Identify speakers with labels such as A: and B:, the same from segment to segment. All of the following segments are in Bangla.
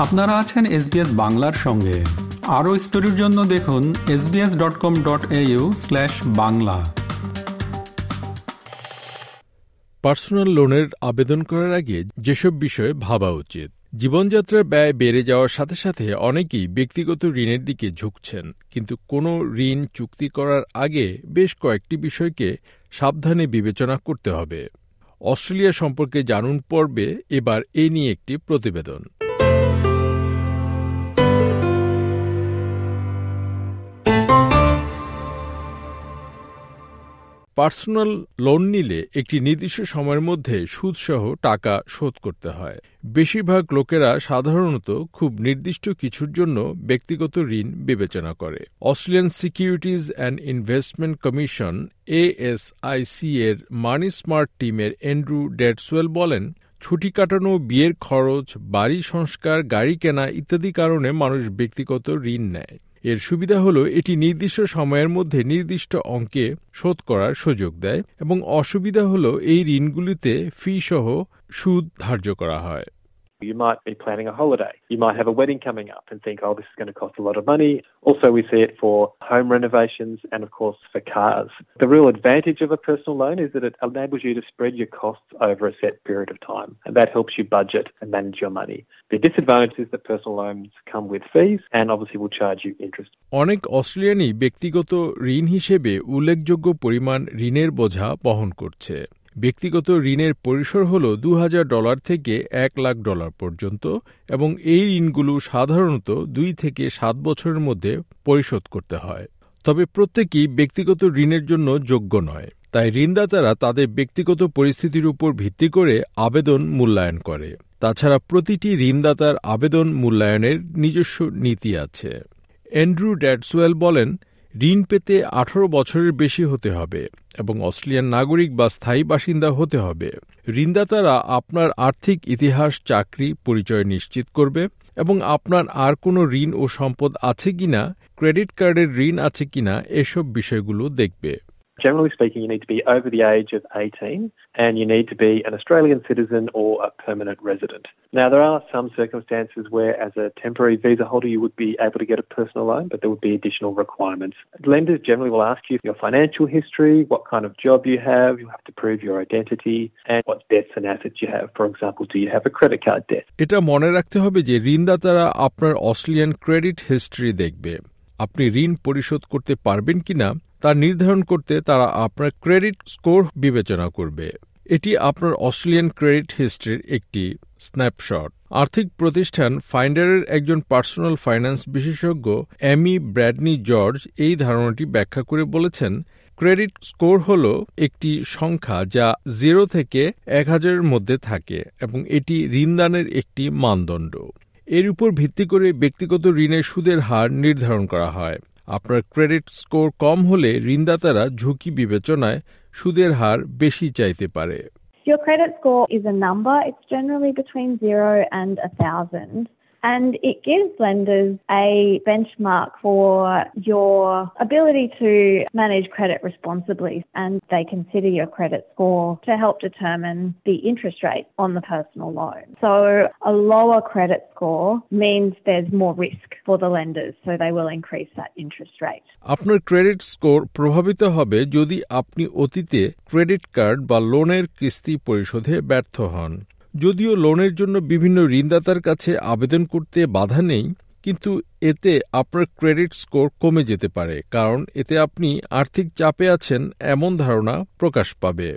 A: আপনারা আছেন এসবিএস বাংলার সঙ্গে। আরও স্টোরির জন্য দেখুন SBS dot com dot au slash Bangla.
B: Personal লোনের আবেদন করার আগে যেসব বিষয়ে ভাবা উচিত, জীবনযাত্রার ব্যয় বেড়ে যাওয়ার সাথে সাথে অনেকেই ব্যক্তিগত ঋণের দিকে ঝুঁকছেন। কিন্তু কোনো ঋণ চুক্তি করার আগে বেশ কয়েকটি বিষয়কে সাবধানে বিবেচনা করতে হবে। অস্ট্রেলিয়া সম্পর্কে জানুন পর্বে এবার এ নিয়ে একটি প্রতিবেদন। পার্সোনাল লোন নিলে একটি নির্দিষ্ট সময়ের মধ্যে সুদসহ টাকা শোধ করতে হয়। বেশিরভাগ লোকেরা সাধারণত খুব নির্দিষ্ট কিছুর জন্য ব্যক্তিগত ঋণ বিবেচনা করে। Australian securities and investment commission ASIC এর মানি স্মার্ট টিমের অ্যান্ড্রু ডেটসওয়েল বলেন, ছুটি কাটানো, বিয়ের খরচ, বাড়ি সংস্কার, গাড়ি কেনা ইত্যাদি কারণে মানুষ ব্যক্তিগত ঋণ নেয়। এর সুবিধা হল এটি নির্দিষ্ট সময়ের মধ্যে নির্দিষ্ট অঙ্কে শোধ করার সুযোগ দেয় এবং অসুবিধা হল এই ঋণগুলিতে ফি সহ সুদ ধার্য করা হয়।
C: You might be planning a holiday. You might have a wedding coming up and think, oh, this is going to cost a lot of money. Also, we see it for home renovations and, of course, for cars. The real advantage of a personal loan is that it enables you to spread your costs over a set period of time, and that helps you budget and manage your money. The disadvantage is that personal loans come with fees and obviously will charge you interest.
B: অনেক অস্ট্রেলিয়ানই ব্যক্তিগত ঋণ হিসেবে উল্লেখযোগ্য পরিমাণ ঋণের বোঝা বহন করছে ব্যক্তিগত ঋণের পরিসর হল দু হাজার ডলার থেকে এক লাখ ডলার পর্যন্ত এবং এই ঋণগুলো সাধারণত দুই থেকে সাত বছরের মধ্যে পরিশোধ করতে হয়। তবে প্রত্যেকেই ব্যক্তিগত ঋণের জন্য যোগ্য নয়। তাই ঋণদাতারা তাদের ব্যক্তিগত পরিস্থিতির উপর ভিত্তি করে আবেদন মূল্যায়ন করে। তাছাড়া প্রতিটি ঋণদাতার আবেদন মূল্যায়নের নিজস্ব নীতি আছে। অ্যান্ড্রু ড্যাডসওয়েল বলেন ঋণ পেতে আঠারো বছরের বেশি হতে হবে এবং অস্ট্রেলিয়ান নাগরিক বা স্থায়ী বাসিন্দা হতে হবে। ঋণদাতারা আপনার আর্থিক ইতিহাস, চাকরি, পরিচয় নিশ্চিত করবে এবং আপনার আর কোনো ঋণ ও সম্পদ আছে কিনা, ক্রেডিট কার্ডের ঋণ আছে কিনা, এসব বিষয়গুলো দেখবে।
C: Generally speaking, you need to be over the age of 18 and you need to be an Australian citizen or a permanent resident. Now, there are some circumstances where, as a temporary visa holder, you would be able to get a personal loan, but there would be additional requirements. Lenders generally will ask you your financial history, what kind of job you have, you have to prove your identity, and what debts and assets you have. For example, do you have a credit card debt?
B: এটা মনে রাখতে হবে যে ঋণদাতারা আপনার অস্ট্রেলিয়ান ক্রেডিট হিস্ট্রি দেখবে আপনি ঋণ পরিশোধ করতে পারবেন কিনা তা নির্ধারণ করতে তারা আপনার ক্রেডিট স্কোর বিবেচনা করবে। এটি আপনার অস্ট্রেলিয়ান ক্রেডিট হিস্ট্রির একটি স্ন্যাপশট। আর্থিক প্রতিষ্ঠান ফাইন্ডারের একজন পার্সোনাল ফাইন্যান্স বিশেষজ্ঞ, অ্যামি ব্র্যাডনি জর্জ, এই ধারণাটি ব্যাখ্যা করে বলেছেন, ক্রেডিট স্কোর হল একটি সংখ্যা যা জিরো থেকে এক হাজারের মধ্যে থাকে এবং এটি ঋণদানের একটি মানদণ্ড। এর উপর ভিত্তি করে ব্যক্তিগত ঋণের সুদের হার নির্ধারণ করা হয়। আপনার ক্রেডিট স্কোর কম হলে ঋণদাতারা ঝুঁকি বিবেচনায় সুদের হার বেশি চাইতে পারে
D: Your credit score is a number. It's generally between zero and a thousand. And it gives lenders a benchmark for your ability to manage credit responsibly. And they consider your credit score to help determine the interest rate on the personal loan. So a lower credit score means there's more risk for the lenders. So they will increase that interest rate.
B: আপনার ক্রেডিট স্কোর প্রভাবিত হবে যদি আপনি অতীতে ক্রেডিট কার্ড বা লোনের কিস্তি পরিশোধে ব্যর্থ হন যদিও লোনের জন্য বিভিন্ন ঋণদাতার কাছে আবেদন করতে বাধা নেই কিন্তু এতে আপনার ক্রেডিট স্কোর কমে যেতে পারে কারণ এতে আপনি আর্থিক চাপে আছেন এমন ধারণা প্রকাশ পাবে।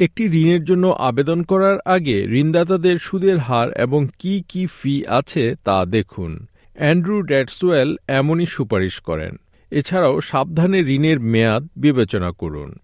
B: একটি ঋণের জন্য আবেদন করার আগে ঋণদাতাদের সুদের হার এবং কি কি ফি আছে তা দেখুন। অ্যান্ড্রু ড্যাটসওয়েল এমনই সুপারিশ করেন। এছাড়াও সাবধানে ঋণের মেয়াদ বিবেচনা করুন।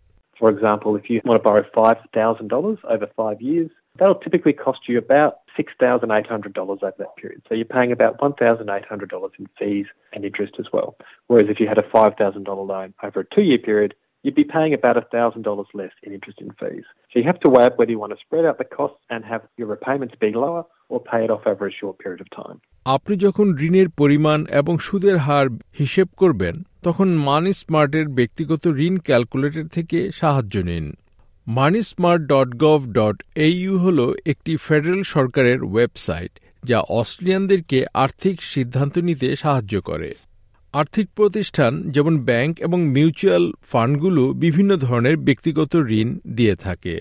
C: For example, if you want to borrow $5,000 over five years, That'll typically cost you about $6,800 over that period. So you're paying about $1,800 in fees and interest as well. Whereas if you had a $5,000 loan over a two year period, you'd be paying about $1,000 less in interest and fees. So you have to weigh up whether you want to spread out the costs and have your repayments be lower or pay it off over a short period of time.
B: আপনি যখন ঋণের পরিমাণ এবং সুদের হার হিসেব করবেন তখন মানি স্মার্টের ব্যক্তিগত ঋণ ক্যালকুলেটর থেকে সাহায্য নিন moneysmart dot gov dot au হল একটি ফেডারেল সরকারের ওয়েবসাইট, যা অস্ট্রেলিয়ানদেরকে আর্থিক সিদ্ধান্ত নিতে সাহায্য করে। আর্থিক প্রতিষ্ঠান যেমন ব্যাংক এবং মিউচুয়াল ফান্ডগুলো বিভিন্ন ধরনের ব্যক্তিগত ঋণ দিয়ে থাকে।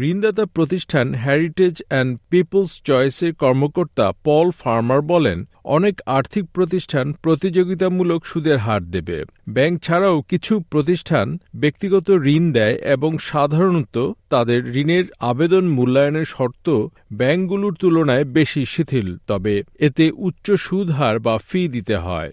B: ঋণদাতা প্রতিষ্ঠান হ্যারিটেজ অ্যান্ড পিপলস চয়েসের কর্মকর্তা পল ফার্মার বলেন, অনেক আর্থিক প্রতিষ্ঠান প্রতিযোগিতামূলক সুদের হার দেবে। ব্যাংক ছাড়াও কিছু প্রতিষ্ঠান ব্যক্তিগত ঋণ দেয় এবং সাধারণত তাদের ঋণের আবেদন মূল্যায়নের শর্ত ব্যাংকগুলোর তুলনায় বেশি শিথিল, তবে এতে উচ্চ সুদ হার বা ফি দিতে হয়।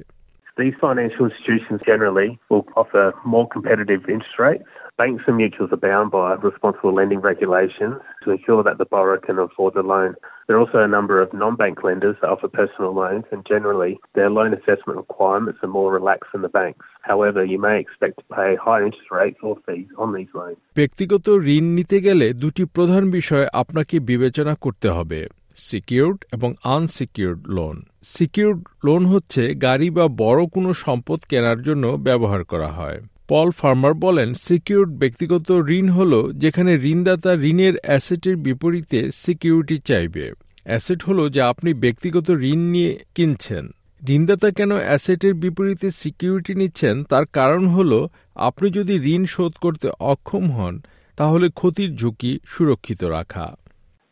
E: These financial institutions generally will offer more competitive interest rates Banks and mutuals are bound by responsible lending regulations to ensure that the borrower can afford the loan. There are also a number of non-bank lenders that offer personal loans and generally their loan assessment requirements are more relaxed than the banks. However, you may expect to pay higher interest rates or fees on these loans.
B: ব্যক্তিগত ঋণ নিতে গেলে দুটি প্রধান বিষয় আপনাকে বিবেচনা করতে হবে সিকিউরড এবং আনসিকিউরড লোন সিকিউরড লোন হচ্ছে গাড়ি বা বড় কোনো সম্পদ কেনার জন্য ব্যবহার করা হয় পল ফার্মার বলেন, সিকিউরড ব্যক্তিগত ঋণ হল যেখানে ঋণদাতা ঋণের অ্যাসেটের বিপরীতে সিকিউরিটি চাইবে। অ্যাসেট হল যা আপনি ব্যক্তিগত ঋণ নিয়ে কিনছেন। ঋণদাতা কেন অ্যাসেটের বিপরীতে সিকিউরিটি নিচ্ছেন? তার কারণ হল, আপনি যদি ঋণ শোধ করতে অক্ষম হন, তাহলে ক্ষতির ঝুঁকি সুরক্ষিত রাখা।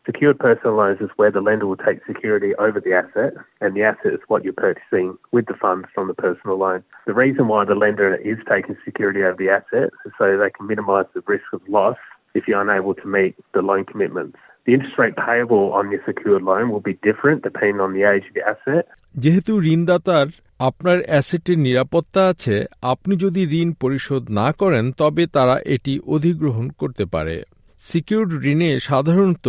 E: Secured personal loans is where the lender will take security over the asset, and the asset is what you're purchasing with the funds from the personal loan. The reason why the lender is taking security over the asset is so they can minimise the risk of loss if you're unable to meet the loan commitments. The interest rate payable on your secured loan will be different depending on the age of the asset.
B: যেহেতু ঋণদাতার আপনার অ্যাসেটের নিরাপত্তা আছে আপনি যদি ঋণ পরিশোধ না করেন তবে তারা এটি অধিগ্রহণ করতে পারে সিকিউরড ঋণে সাধারণত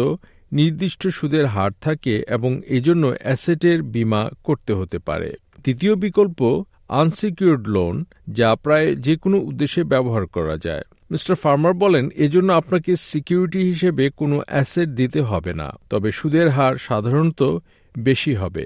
B: নির্দিষ্ট সুদের হার থাকে এবং এজন্য অ্যাসেটের বিমা করতে হতে পারে। তৃতীয় বিকল্প আনসিকিউরড লোন যা প্রায় যে কোনো উদ্দেশ্যে ব্যবহার করা যায়। মিস্টার ফার্মার বলেন এজন্য আপনাকে সিকিউরিটি হিসেবে কোনো অ্যাসেট দিতে হবে না তবে সুদের হার সাধারণত বেশি হবে।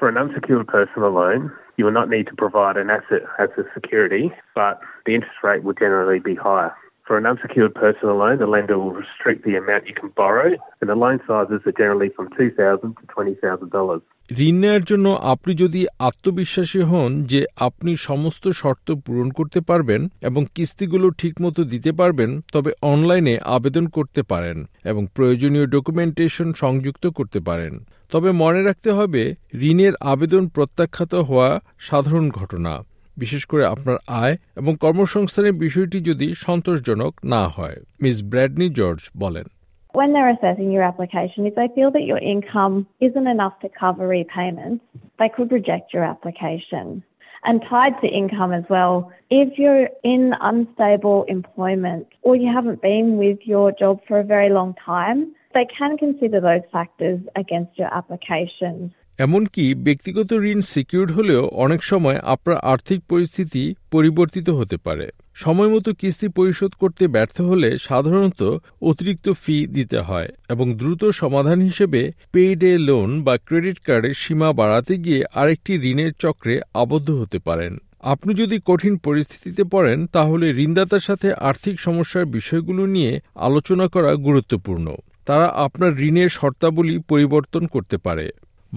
E: For an unsecured personal loan, you will not need to provide an asset as a security, but the interest rate will generally be higher. For an unsecured personal loan, the lender will restrict the amount you can borrow, and the loan sizes are generally from $2,000 to $20,000.
B: ঋণ নেওয়ার জন্য আপনি যদি আত্মবিশ্বাসী হন যে আপনি সমস্ত শর্ত পূরণ করতে পারবেন এবং কিস্তিগুলো ঠিকমতো দিতে পারবেন তবে অনলাইনে আবেদন করতে পারেন এবং প্রয়োজনীয় ডকুমেন্টেশন সংযুক্ত করতে পারেন তবে মনে রাখতে হবে ঋণের আবেদন প্রত্যাখ্যাত হওয়া সাধারণ ঘটনা বিশেষ করে আপনার আয় এবং কর্মসংস্থানের বিষয়টি যদি সন্তোষজনক না হয় মিস ব্র্যাডনি জর্জ বলেন
D: When they're assessing your application, if they feel that your income isn't enough to cover repayments, they could reject your application. And tied to income as well, if you're in unstable employment or you haven't been with your job for a very long time, they can consider those factors against your application.
B: এমনকি ব্যক্তিগত ঋণ সিকিউরড হলেও অনেক সময় আপনার আর্থিক পরিস্থিতি পরিবর্তিত হতে পারে। সময়মতো কিস্তি পরিশোধ করতে ব্যর্থ হলে সাধারণত অতিরিক্ত ফি দিতে হয় এবং দ্রুত সমাধান হিসেবে পেইডে লোন বা ক্রেডিট কার্ডের সীমা বাড়াতে গিয়ে আরেকটি ঋণের চক্রে আবদ্ধ হতে পারেন। আপনি যদি কঠিন পরিস্থিতিতে পড়েন, তাহলে ঋণদাতার সাথে আর্থিক সমস্যার বিষয়গুলো নিয়ে আলোচনা করা গুরুত্বপূর্ণ। তারা আপনার ঋণের শর্তাবলী পরিবর্তন করতে পারে।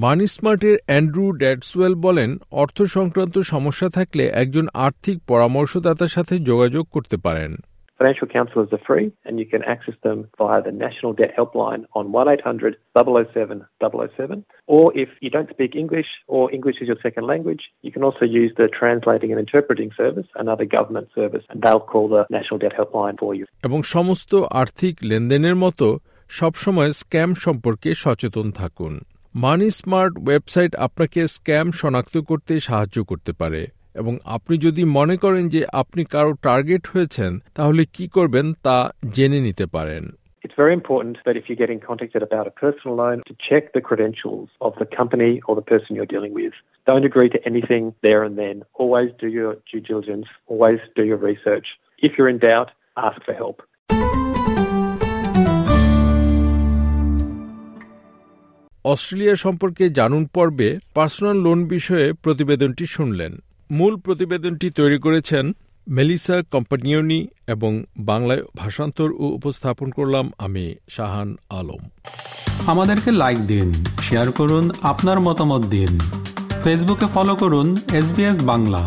B: মানি স্মার্টের অ্যান্ড্রু ড্যাডসওয়েল বলেন অর্থ সংক্রান্ত সমস্যা থাকলে একজন আর্থিক পরামর্শদাতার সাথে যোগাযোগ করতে পারেন
C: Financial counsellors are free and you can access them via the National Debt Helpline on 1800 007 007. Or if you don't speak English or English is your second language, you can also use the Translating and Interpreting Service, another government service, and they'll call the National Debt Helpline for you.
B: এবং সমস্ত আর্থিক লেনদেনের মতো সবসময় স্ক্যাম সম্পর্কে সচেতন থাকুন মানি স্মার্ট ওয়েবসাইট আপনাকে স্ক্যাম শনাক্ত করতে সাহায্য করতে পারে এবং আপনি যদি মনে করেন যে আপনি কারও টার্গেট হয়েছেন তাহলে কি করবেন তা জেনে নিতে পারেন
C: It's very important that if you're getting contacted about a personal loan, to check the credentials of the company or the person you're dealing with. Don't agree to anything there and then. Always do your due diligence. Always do your research. If you're in doubt, ask for help.
B: Australia সম্পর্কে জানুন পর্বে পার্সোনাল লোন বিষয়ে প্রতিবেদনটি শুনলেন। মূল প্রতিবেদনটি তৈরি করেছেন মেলিসা কোম্পানিয়নি এবং বাংলায় ভাষান্তর ও উপস্থাপন করলাম আমি শাহান আলম।
A: আমাদেরকে লাইক দিন শেয়ার করুন, আপনার মতামত দিন। ফেসবুকে ফলো করুন এস বাংলা